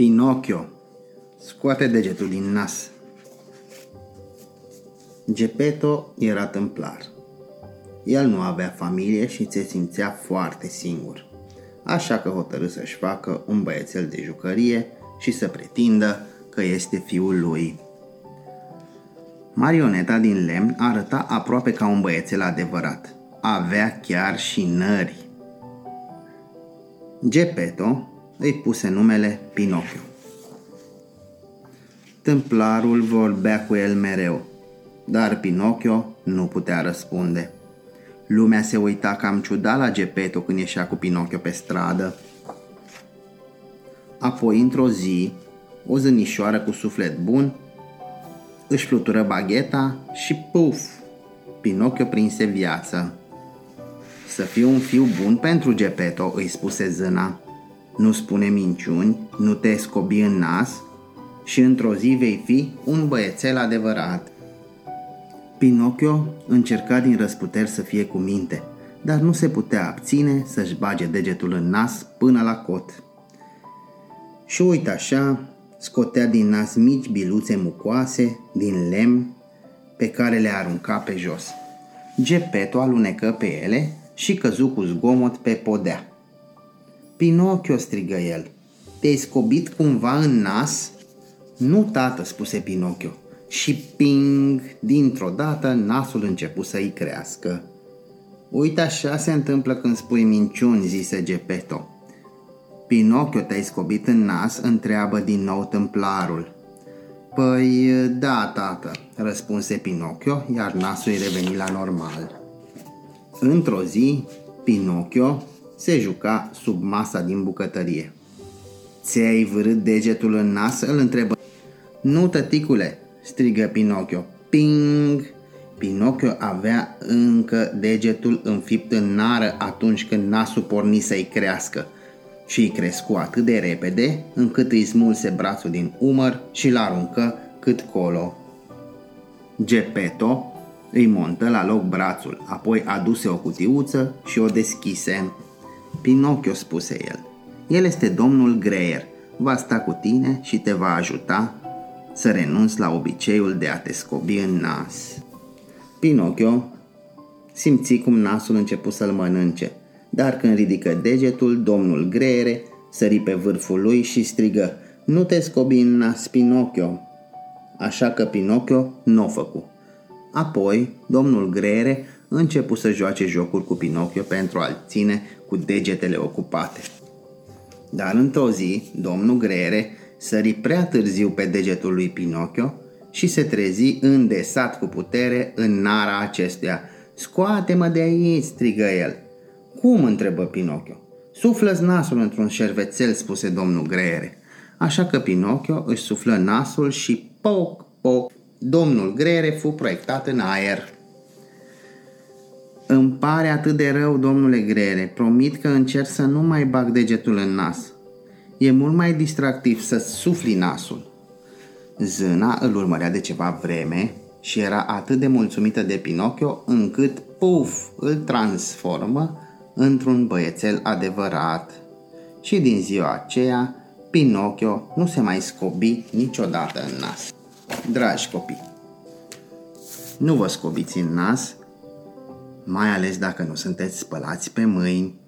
Pinocchio scoate degetul din nas. Gepeto era tâmplar. El nu avea familie și se simțea foarte singur. Așa că hotărâ să-și facă un băiețel de jucărie și să pretindă că este fiul lui. Marioneta din lemn arăta aproape ca un băiețel adevărat. Avea chiar și nări. Gepeto îi puse numele Pinocchio. Tâmplarul vorbea cu el mereu, dar Pinocchio nu putea răspunde. Lumea se uita cam ciudat la Gepeto când ieșea cu Pinocchio pe stradă. Apoi, într-o zi, o zânișoară cu suflet bun își flutură bagheta și puf, Pinocchio prinse viață. Să fiu un fiu bun pentru Gepeto, îi spuse zâna. Nu spune minciuni, nu te scobi în nas și într-o zi vei fi un băiețel adevărat. Pinocchio încerca din răsputeri să fie cu minte, dar nu se putea abține să-și bage degetul în nas până la cot. Și uite așa, scotea din nas mici biluțe mucoase din lemn pe care le arunca pe jos. Gepeto alunecă pe ele și căzu cu zgomot pe podea. Pinocchio, strigă el, te-ai scobit cumva în nas? Nu, tată, spuse Pinocchio. Și ping, dintr-o dată, nasul început să-i crească. Uite așa se întâmplă când spui minciuni, zise Gepeto. Pinocchio te-ai scobit în nas, întreabă din nou tâmplarul. Păi, da, tată, răspunse Pinocchio, iar nasul îi reveni la normal. Într-o zi, Pinocchio se juca sub masa din bucătărie. Ți-ai vârât degetul în nas? îl întrebă. Nu, tăticule, strigă Pinocchio. Ping! Pinocchio avea încă degetul înfipt în nară atunci când nasul porni să-i crească și îi crescu atât de repede încât îi smulse brațul din umăr și l-aruncă cât colo. Gepeto îi montă la loc brațul, apoi aduse o cutiuță și o deschise. Pinocchio, spuse el, el este domnul Greier, va sta cu tine și te va ajuta să renunți la obiceiul de a te scobi în nas. Pinocchio simți cum nasul început să-l mănânce, dar când ridică degetul, domnul Greiere sări pe vârful lui și strigă Nu te scobi în nas, Pinocchio! Așa că Pinocchio nu o făcu. Apoi, domnul Greiere începu să joace jocuri cu Pinocchio pentru a-l ține cu degetele ocupate. Dar într-o zi, domnul Greiere sări prea târziu pe degetul lui Pinocchio și se trezi îndesat cu putere în nara acestuia. Scoate-mă de aici, strigă el. Cum? întrebă Pinocchio. suflă nasul într-un șervețel, spuse domnul Greiere. Așa că Pinocchio își suflă nasul și poc, poc, domnul Greiere fu proiectat în aer. Îmi pare atât de rău, domnule Greiere, promit că încerc să nu mai bag degetul în nas. E mult mai distractiv să sufli nasul. Zâna îl urmărea de ceva vreme și era atât de mulțumită de Pinocchio încât, puf, îl transformă într-un băiețel adevărat. Și din ziua aceea, Pinocchio nu se mai scobi niciodată în nas. Dragi copii, nu vă scobiți în nas, mai ales dacă nu sunteți spălați pe mâini